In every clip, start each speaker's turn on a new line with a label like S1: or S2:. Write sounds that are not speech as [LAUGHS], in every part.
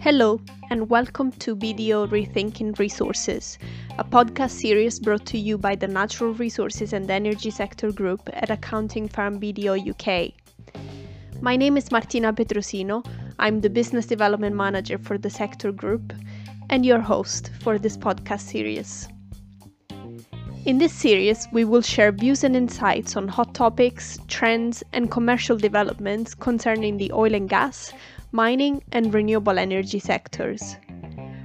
S1: Hello, and welcome to BDO Rethinking Resources, a podcast series brought to you by the Natural Resources and Energy Sector Group at accounting firm BDO UK. My name is Martina Petrosino. I'm the Business Development Manager for the Sector Group and your host for this podcast series. In this series, we will share views and insights on hot topics, trends, and commercial developments concerning the oil and gas, mining, and renewable energy sectors.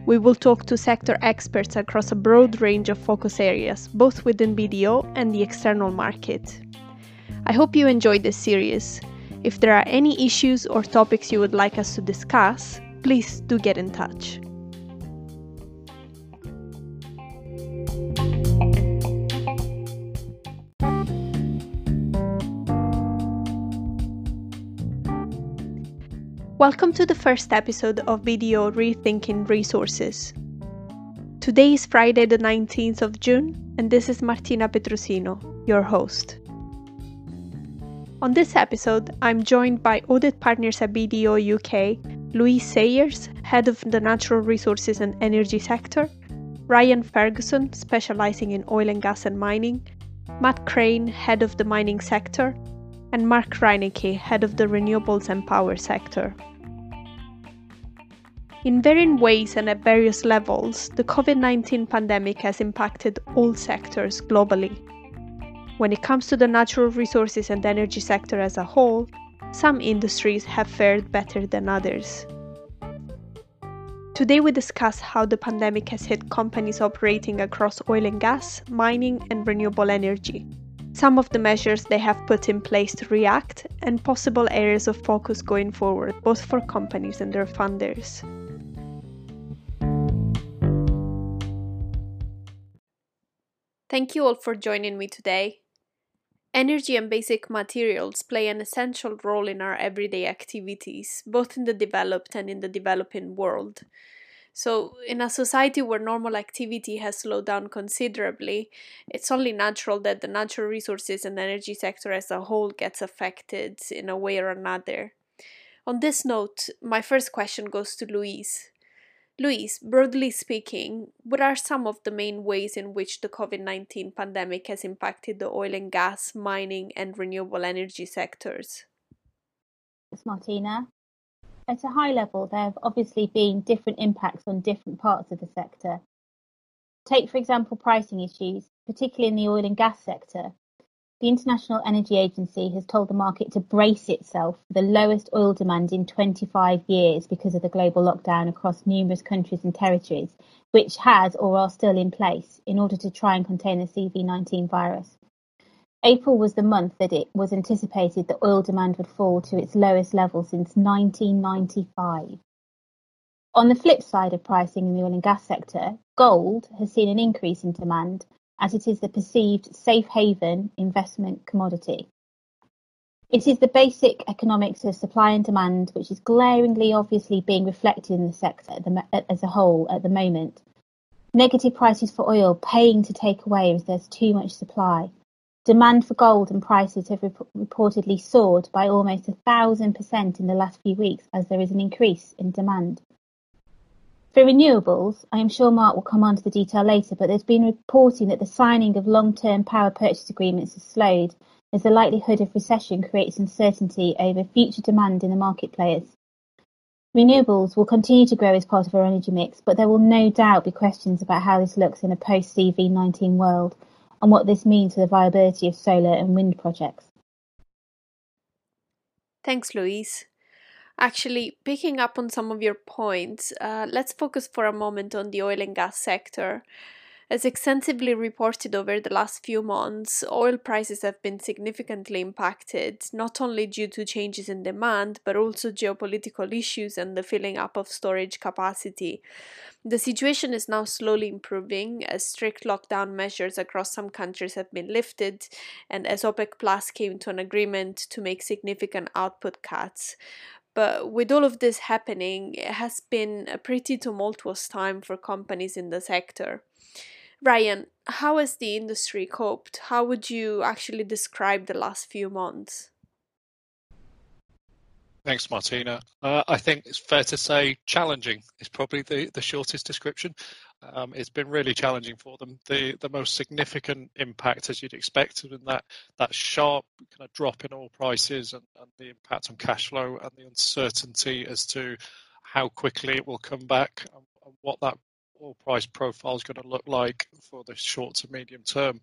S1: We will talk to sector experts across a broad range of focus areas, both within BDO and the external market. I hope you enjoyed this series. If there are any issues or topics you would like us to discuss, please do get in touch. Welcome to the first episode of BDO Rethinking Resources. Today is Friday, the 19th of June, and this is Martina Petrosino, your host. On this episode, I'm joined by audit partners at BDO UK, Louise Sayers, head of the natural resources and energy sector, Ryan Ferguson, specializing in oil and gas and mining, Matt Crane, head of the mining sector, and Mark Reinecke, head of the renewables and power sector. In varying ways and at various levels, the COVID 19 pandemic has impacted all sectors globally. When it comes to the natural resources and energy sector as a whole, some industries have fared better than others. Today, we discuss how the pandemic has hit companies operating across oil and gas, mining, and renewable energy, some of the measures they have put in place to react, and possible areas of focus going forward, both for companies and their funders. Thank you all for joining me today. Energy and basic materials play an essential role in our everyday activities, both in the developed and in the developing world. So, in a society where normal activity has slowed down considerably, it's only natural that the natural resources and energy sector as a whole gets affected in a way or another. On this note, my first question goes to Louise. Louise, broadly speaking, what are some of the main ways in which the COVID 19 pandemic has impacted the oil and gas, mining, and renewable energy sectors?
S2: Thanks, Martina. At a high level, there have obviously been different impacts on different parts of the sector. Take, for example, pricing issues, particularly in the oil and gas sector, the International Energy Agency has told the market to brace itself for the lowest oil demand in 25 years because of the global lockdown across numerous countries and territories, which has or are still in place in order to try and contain the CV19 virus. April was the month that it was anticipated that oil demand would fall to its lowest level since 1995. On the flip side of pricing in the oil and gas sector, gold has seen an increase in demand as it is the perceived safe haven investment commodity. It is the basic economics of supply and demand which is glaringly obviously being reflected in the sector as a whole at the moment. Negative prices for oil paying to take away as there's too much supply. Demand for gold and prices have rep- reportedly soared by almost a thousand percent in the last few weeks as there is an increase in demand. For renewables, I am sure Mark will come on to the detail later, but there's been reporting that the signing of long-term power purchase agreements has slowed as the likelihood of recession creates uncertainty over future demand in the market players. Renewables will continue to grow as part of our energy mix, but there will no doubt be questions about how this looks in a post-CV19 world and what this means for the viability of solar and wind projects.
S1: Thanks, Louise. Actually, picking up on some of your points, uh, let's focus for a moment on the oil and gas sector. As extensively reported over the last few months, oil prices have been significantly impacted, not only due to changes in demand, but also geopolitical issues and the filling up of storage capacity. The situation is now slowly improving as strict lockdown measures across some countries have been lifted and as OPEC Plus came to an agreement to make significant output cuts. But with all of this happening, it has been a pretty tumultuous time for companies in the sector. Ryan, how has the industry coped? How would you actually describe the last few months?
S3: Thanks, Martina. Uh, I think it's fair to say challenging is probably the, the shortest description. Um, it's been really challenging for them. The the most significant impact, as you'd expect, in that that sharp kind of drop in oil prices and, and the impact on cash flow and the uncertainty as to how quickly it will come back and, and what that oil price profile is going to look like for the short to medium term.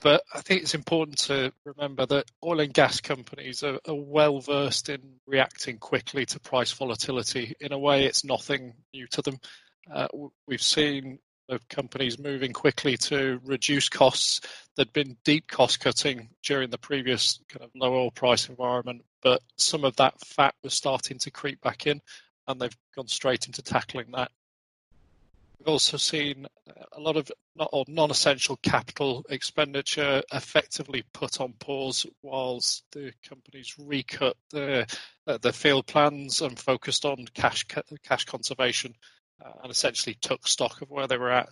S3: But I think it's important to remember that oil and gas companies are, are well versed in reacting quickly to price volatility. In a way, it's nothing new to them. Uh, we've seen companies moving quickly to reduce costs. There'd been deep cost cutting during the previous kind of low oil price environment, but some of that fat was starting to creep back in, and they've gone straight into tackling that We've also seen a lot of non-essential capital expenditure effectively put on pause whilst the companies recut their uh, field plans and focused on cash conservation uh, and essentially took stock of where they were at.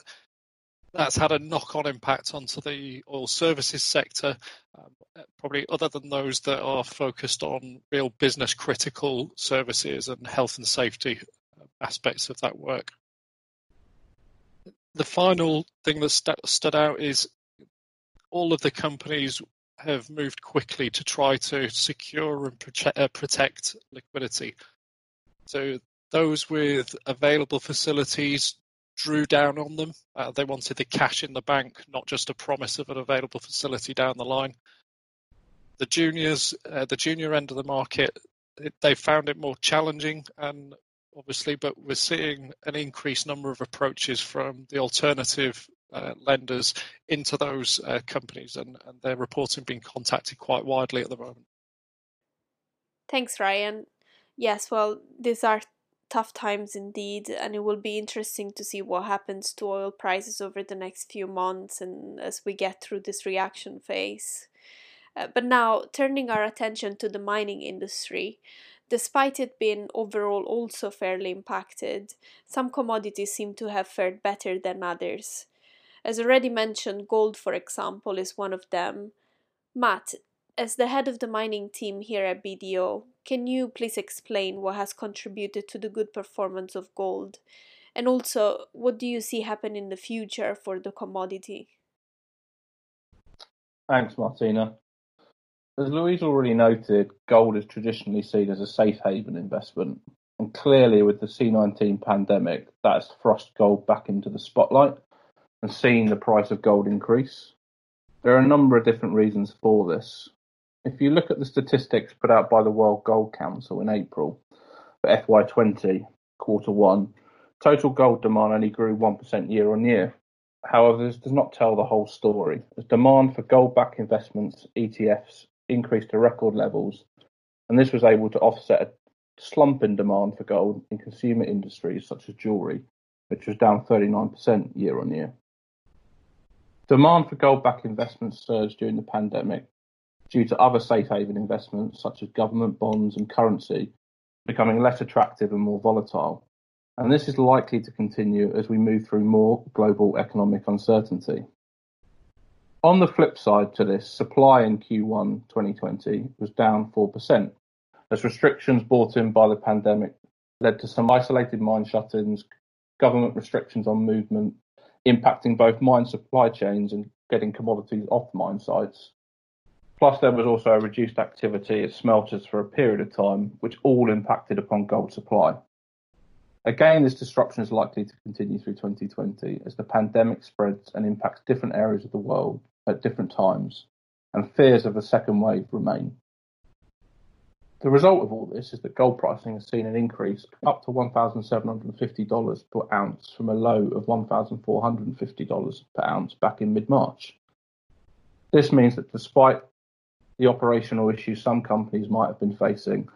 S3: That's had a knock-on impact onto the oil services sector, um, probably other than those that are focused on real business critical services and health and safety uh, aspects of that work the final thing that st- stood out is all of the companies have moved quickly to try to secure and protect, uh, protect liquidity. So those with available facilities drew down on them. Uh, they wanted the cash in the bank, not just a promise of an available facility down the line. The juniors, uh, the junior end of the market, it, they found it more challenging and obviously, but we're seeing an increased number of approaches from the alternative uh, lenders into those uh, companies, and, and they're reporting being contacted quite widely at the moment.
S1: Thanks, Ryan. Yes, well, these are tough times indeed, and it will be interesting to see what happens to oil prices over the next few months and as we get through this reaction phase. Uh, but now, turning our attention to the mining industry, Despite it being overall also fairly impacted, some commodities seem to have fared better than others. As already mentioned, gold, for example, is one of them. Matt, as the head of the mining team here at BDO, can you please explain what has contributed to the good performance of gold? And also, what do you see happen in the future for the commodity?
S4: Thanks, Martina. As Louise already noted, gold is traditionally seen as a safe haven investment, and clearly with the C19 pandemic, that has thrust gold back into the spotlight and seen the price of gold increase. There are a number of different reasons for this. If you look at the statistics put out by the World Gold Council in April for FY20 quarter one, total gold demand only grew 1% year on year. However, this does not tell the whole story, as demand for gold backed investments, ETFs, increased to record levels, and this was able to offset a slump in demand for gold in consumer industries such as jewelry, which was down 39% year on year. Demand for gold backed investments surged during the pandemic due to other safe haven investments such as government bonds and currency becoming less attractive and more volatile. And this is likely to continue as we move through more global economic uncertainty. On the flip side to this, supply in Q1 2020 was down 4%, as restrictions brought in by the pandemic led to some isolated mine shut-ins, government restrictions on movement, impacting both mine supply chains and getting commodities off mine sites. Plus, there was also a reduced activity at smelters for a period of time, which all impacted upon gold supply. Again, this disruption is likely to continue through 2020 as the pandemic spreads and impacts different areas of the world at different times, and fears of a second wave remain. The result of all this is that gold pricing has seen an increase up to $1,750 per ounce from a low of $1,450 per ounce back in mid March. This means that despite the operational issues some companies might have been facing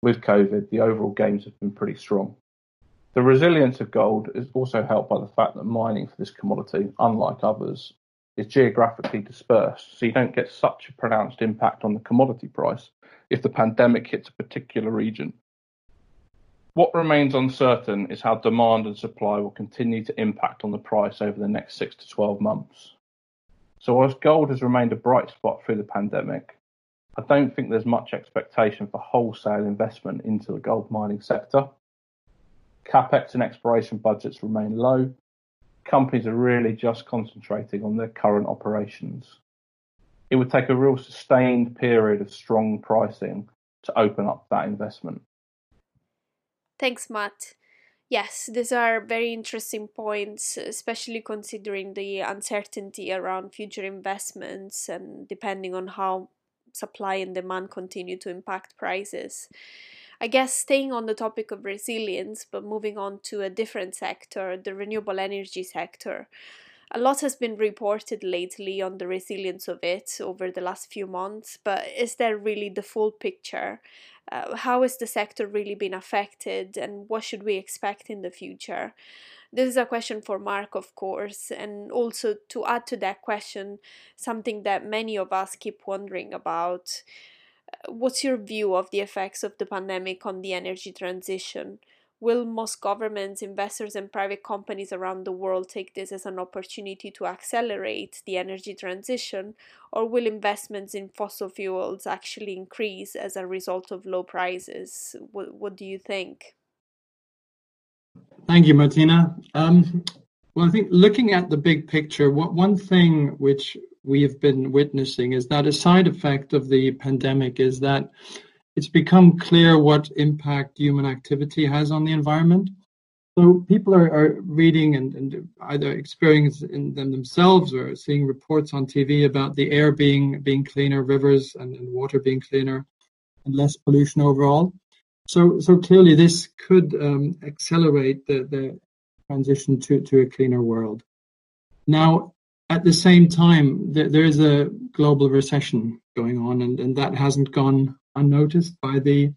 S4: with COVID, the overall gains have been pretty strong. The resilience of gold is also helped by the fact that mining for this commodity, unlike others, is geographically dispersed, so you don't get such a pronounced impact on the commodity price if the pandemic hits a particular region. What remains uncertain is how demand and supply will continue to impact on the price over the next six to 12 months. So, whilst gold has remained a bright spot through the pandemic, I don't think there's much expectation for wholesale investment into the gold mining sector. CapEx and exploration budgets remain low. Companies are really just concentrating on their current operations. It would take a real sustained period of strong pricing to open up that investment.
S1: Thanks, Matt. Yes, these are very interesting points, especially considering the uncertainty around future investments and depending on how supply and demand continue to impact prices. I guess staying on the topic of resilience, but moving on to a different sector, the renewable energy sector. A lot has been reported lately on the resilience of it over the last few months, but is there really the full picture? Uh, how has the sector really been affected, and what should we expect in the future? This is a question for Mark, of course, and also to add to that question, something that many of us keep wondering about. What's your view of the effects of the pandemic on the energy transition? Will most governments, investors, and private companies around the world take this as an opportunity to accelerate the energy transition, or will investments in fossil fuels actually increase as a result of low prices? What, what do you think?
S5: Thank you, Martina. Um, well, I think looking at the big picture, what, one thing which we have been witnessing is that a side effect of the pandemic is that it's become clear what impact human activity has on the environment. So people are, are reading and, and, either experiencing them themselves or seeing reports on TV about the air being being cleaner, rivers and, and water being cleaner, and less pollution overall. So so clearly this could um, accelerate the, the transition to, to a cleaner world. Now, at the same time, there, there is a global recession going on, and, and that hasn't gone unnoticed by the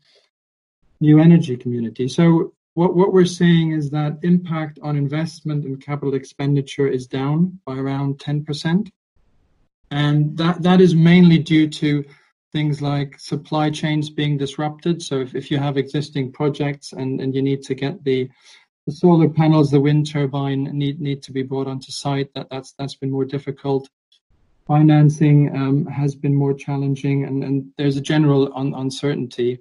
S5: new energy community. So what, what we're seeing is that impact on investment and capital expenditure is down by around 10%. And that, that is mainly due to things like supply chains being disrupted. So if, if you have existing projects and, and you need to get the, the solar panels, the wind turbine need, need to be brought onto site, that, that's, that's been more difficult financing um, has been more challenging, and, and there's a general un- uncertainty,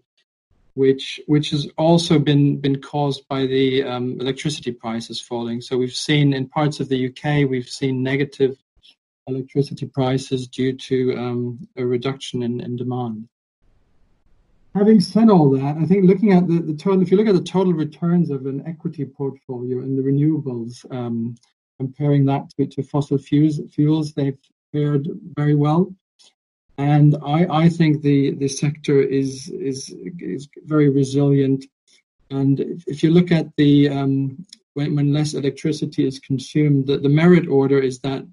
S5: which which has also been been caused by the um, electricity prices falling. So we've seen in parts of the UK, we've seen negative electricity prices due to um, a reduction in, in demand. Having said all that, I think looking at the, the total, if you look at the total returns of an equity portfolio in the renewables, um, comparing that to, to fossil fuels, fuels, they've fared very well. And I, I think the, the sector is, is, is very resilient. And if, you look at the, um, when, when less electricity is consumed, the, the merit order is that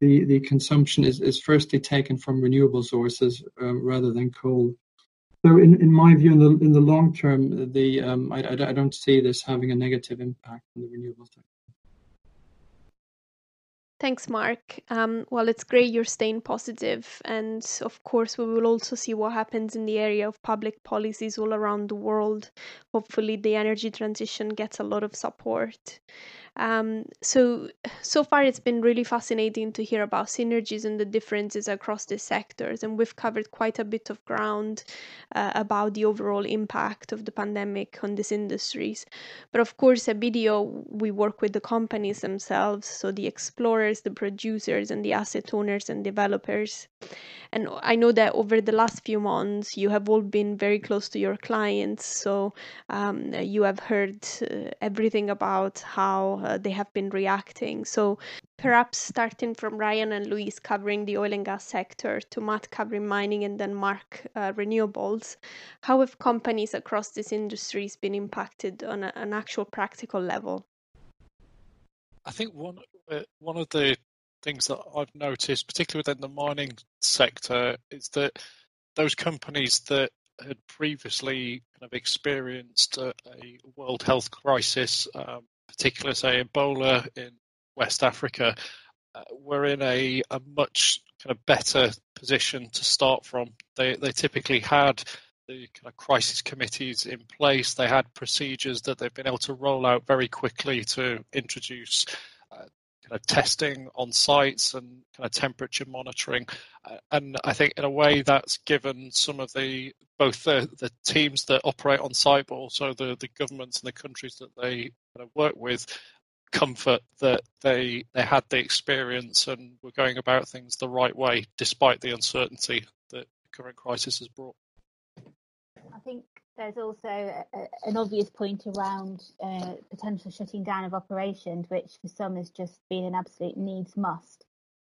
S5: the, the consumption is, is firstly taken from renewable sources um, rather than coal. So in, in my view, in the, in the long term, the, um, I, I, I don't see this having a negative impact on the renewable sector.
S1: Thanks, Mark. Um, well, it's great you're staying positive, and of course, we will also see what happens in the area of public policies all around the world. Hopefully, the energy transition gets a lot of support. Um, so, so far it's been really fascinating to hear about synergies and the differences across the sectors, and we've covered quite a bit of ground uh, about the overall impact of the pandemic on these industries. But of course, at BDO, we work with the companies themselves, so the explorers, the producers, and the asset owners and developers. And I know that over the last few months, you have all been very close to your clients, so um, you have heard uh, everything about how uh, they have been reacting. So perhaps starting from Ryan and Louise covering the oil and gas sector to Matt covering mining and then Mark uh, renewables, how have companies across these industries been impacted on a, an actual practical level?
S3: I think one uh, one of the things that I've noticed, particularly within the mining sector, is that those companies that had previously kind of experienced a, a world health crisis, um, particularly say Ebola in West Africa, uh, were in a, a much kind of better position to start from. They they typically had the kind of crisis committees in place. They had procedures that they've been able to roll out very quickly to introduce uh, kind of testing on sites and kind of temperature monitoring. Uh, and I think in a way that's given some of the both the, the teams that operate on site, but also the, the governments and the countries that they kind of work with comfort that they they had the experience and were going about things the right way despite the uncertainty that the current crisis has brought.
S2: I think there's also a, an obvious point around uh, potential shutting down of operations, which for some has just been an absolute needs must.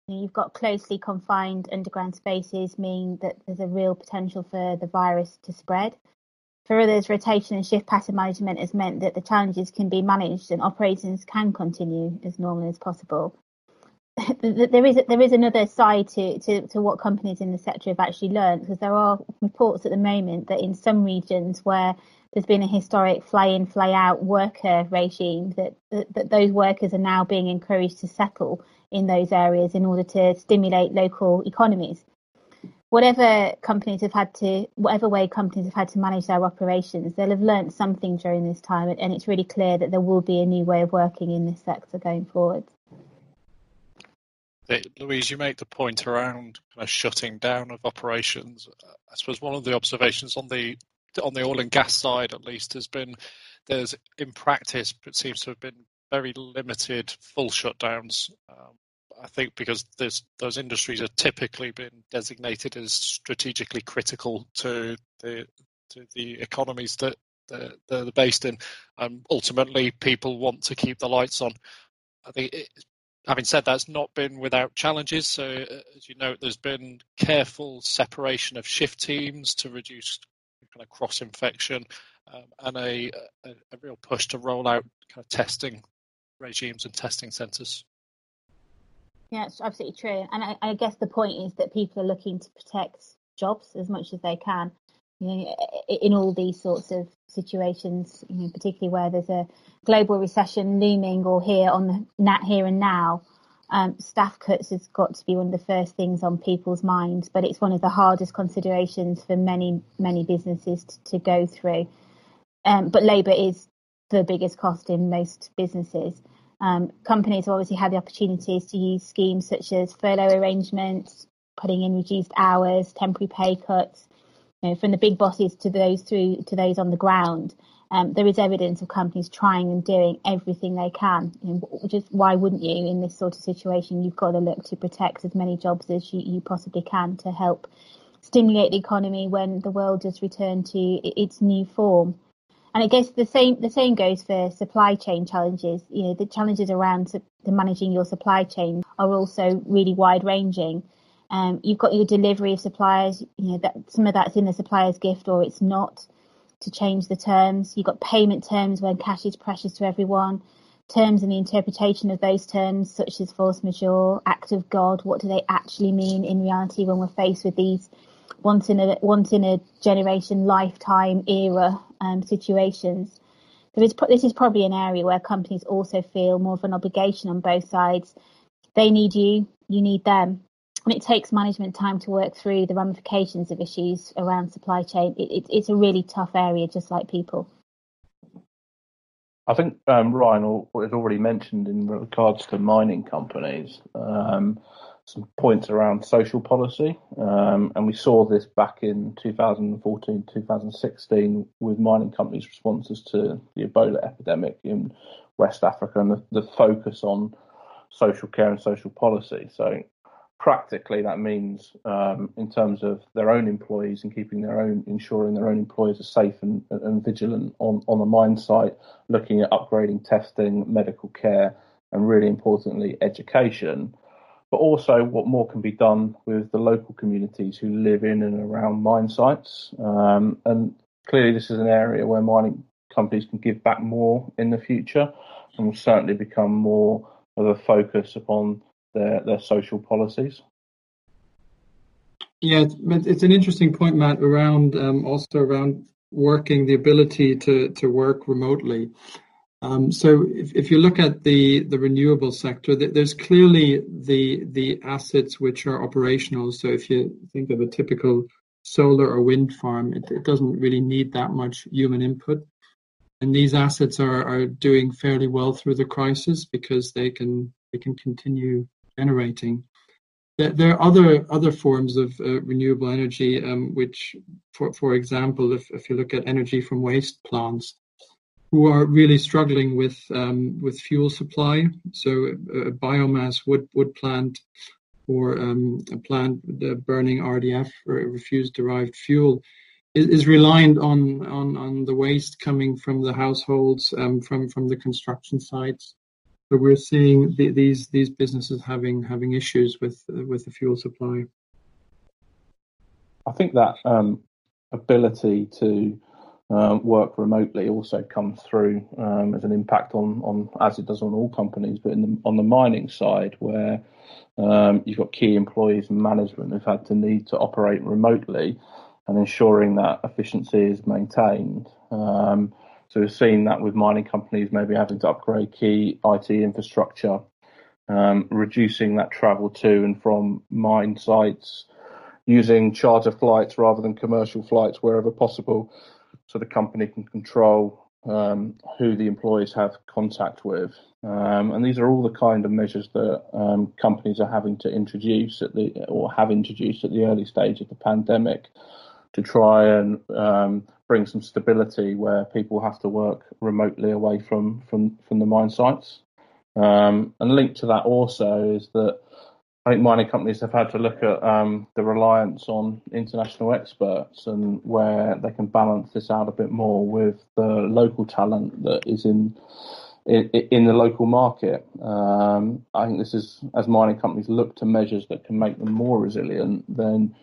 S2: You have got closely confined underground spaces, mean that there's a real potential for the virus to spread. For others, rotation and shift pattern management has meant that the challenges can be managed and operations can continue as normally as possible. [LAUGHS] there is there is another side to, to, to what companies in the sector have actually learned because there are reports at the moment that in some regions where there's been a historic fly in fly out worker regime that, that, that those workers are now being encouraged to settle in those areas in order to stimulate local economies whatever companies have had to whatever way companies have had to manage their operations they'll have learned something during this time and it's really clear that there will be a new way of working in this sector going forward
S3: Louise, you make the point around kind of shutting down of operations. I suppose one of the observations on the on the oil and gas side, at least, has been there's in practice it seems to have been very limited full shutdowns. Um, I think because those industries have typically been designated as strategically critical to the to the economies that they're, they're based in. and ultimately, people want to keep the lights on. I think it, having said that, it's not been without challenges. So, uh, as you know, there's been careful separation of shift teams to reduce kind of cross infection, um, and a, a, a, real push to roll out kind of testing regimes and testing centres.
S2: Yeah, it's absolutely true. And I, I, guess the point is that people are looking to protect jobs as much as they can. You know, in all these sorts of situations, you know, particularly where there's a global recession looming or here on the nat here and now, um, staff cuts has got to be one of the first things on people's minds. But it's one of the hardest considerations for many many businesses to, to go through. Um, but labour is the biggest cost in most businesses. Um, companies have obviously had the opportunities to use schemes such as furlough arrangements, putting in reduced hours, temporary pay cuts, you know, from the big bosses to those through to those on the ground. Um, there is evidence of companies trying and doing everything they can. You know, just why wouldn't you in this sort of situation? You've got to look to protect as many jobs as you, you possibly can to help stimulate the economy when the world does return to its new form. And I guess the same the same goes for supply chain challenges. You know, the challenges around the managing your supply chain are also really wide ranging. Um, you've got your delivery of suppliers. You know that some of that's in the supplier's gift or it's not. To change the terms, you've got payment terms when cash is precious to everyone. Terms and the interpretation of those terms, such as force majeure, act of God. What do they actually mean in reality when we're faced with these once in a once in a generation, lifetime era um, situations. There is this is probably an area where companies also feel more of an obligation on both sides. They need you, you need them, and it takes management time to work through the ramifications of issues around supply chain. It, it, it's a really tough area, just like people.
S4: I think um, Ryan has already mentioned in regards to mining companies. Um, some points around social policy, um, and we saw this back in 2014, 2016 with mining companies' responses to the Ebola epidemic in West Africa and the, the focus on social care and social policy. So practically that means um, in terms of their own employees and keeping their own ensuring their own employees are safe and, and vigilant on, on the mine site looking at upgrading testing medical care and really importantly education but also what more can be done with the local communities who live in and around mine sites. Um, and clearly, this is an area where mining companies can give back more in the future and will certainly become more of a focus upon their, their social policies.
S5: Yeah, it's, it's an interesting point, Matt, around um, also around working the ability to, to work remotely. Um, so if, you look at the, renewable sector, there's clearly the assets which are operational. So if you think of a typical solar or wind farm, it, doesn't really need that much human input. And these assets are, doing fairly well through the crisis because they can continue generating. There, are other forms of uh, renewable energy, um, which, for example, if you look at energy from waste plants, who are really struggling with um, with fuel supply. So a, biomass wood wood plant or um, a plant burning RDF or refuse derived fuel is, is reliant on, on on the waste coming from the households um, from from the construction sites. So we're seeing the, these these businesses having having issues with uh, with the fuel supply.
S4: I think that um, ability to uh, work remotely also comes through um, as an impact on, on as it does on all companies, but the, on the mining side where um, you've got key employees and management who've had to need to operate remotely and ensuring that efficiency is maintained. Um, so we've seen that with mining companies maybe having to upgrade key IT infrastructure, um, reducing that travel to and from mine sites, using charter flights rather than commercial flights wherever possible so the company can control um, who the employees have contact with. Um, and these are all the kind of measures that um, companies are having to introduce at the or have introduced at the early stage of the pandemic to try and um, bring some stability where people have to work remotely away from from, from the mine sites. Um, and linked to that also is that I think mining companies have had to look at um, the reliance on international experts and where they can balance this out a bit more with the local talent that is in in, in the local market. Um, I think this is as mining companies look to measures that can make them more resilient, then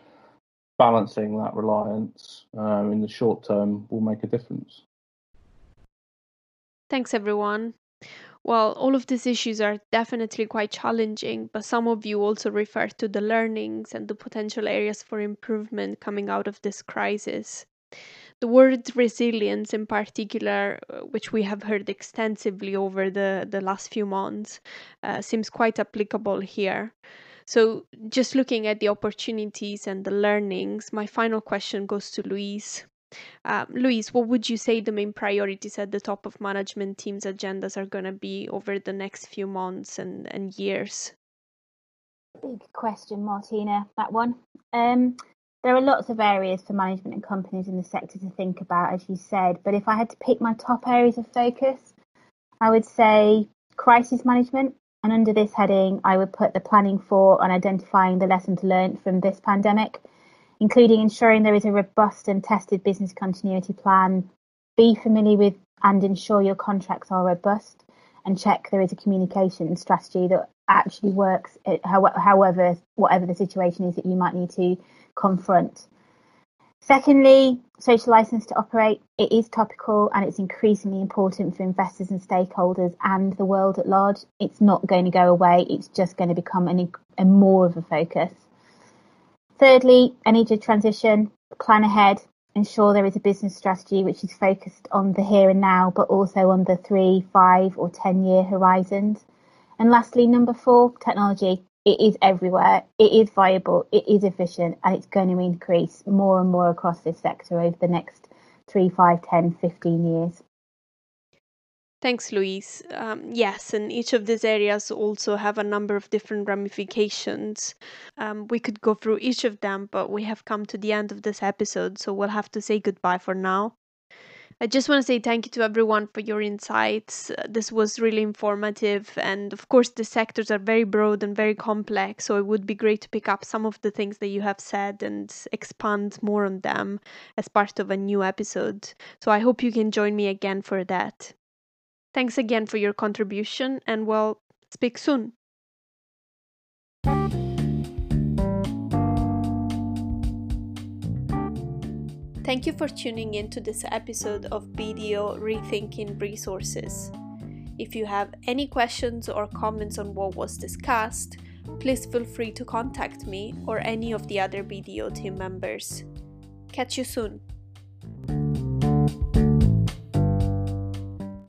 S4: balancing that reliance um, in the short term will make a difference.
S1: Thanks, everyone. Well, all of these issues are definitely quite challenging, but some of you also refer to the learnings and the potential areas for improvement coming out of this crisis. The word resilience, in particular, uh, which we have heard extensively over the, the last few months, uh, seems quite applicable here. So, just looking at the opportunities and the learnings, my final question goes to Louise. Um, Louise, what would you say the main priorities at the top of management teams' agendas are going to be over the next few months and, and years?
S2: Big question, Martina, that one. Um, there are lots of areas for management and companies in the sector to think about, as you said, but if I had to pick my top areas of focus, I would say crisis management. And under this heading, I would put the planning for and identifying the lessons learned from this pandemic including ensuring there is a robust and tested business continuity plan, be familiar with and ensure your contracts are robust, and check there is a communication strategy that actually works, eh, however, whatever the situation is that you might need to confront. Secondly, social license to operate. It is topical and it's increasingly important for investors and stakeholders and the world at large. It's not going to go away. It's just going to become an, a more of a focus. Thirdly, energy transition, plan ahead, ensure there is a business strategy which is focused on the here and now, but also on the three, five, or 10 year horizons. And lastly, number four, technology. It is everywhere, it is viable, it is efficient, and it's going to increase more and more across this sector over the next three, five, 10, 15 years.
S1: Thanks, Louise. Um, yes, and each of these areas also have a number of different ramifications. Um, we could go through each of them, but we have come to the end of this episode, so we'll have to say goodbye for now. I just want to say thank you to everyone for your insights. This was really informative, and of course, the sectors are very broad and very complex, so it would be great to pick up some of the things that you have said and expand more on them as part of a new episode. So I hope you can join me again for that. Thanks again for your contribution and we'll speak soon. Thank you for tuning in to this episode of BDO Rethinking Resources. If you have any questions or comments on what was discussed, please feel free to contact me or any of the other BDO team members. Catch you soon.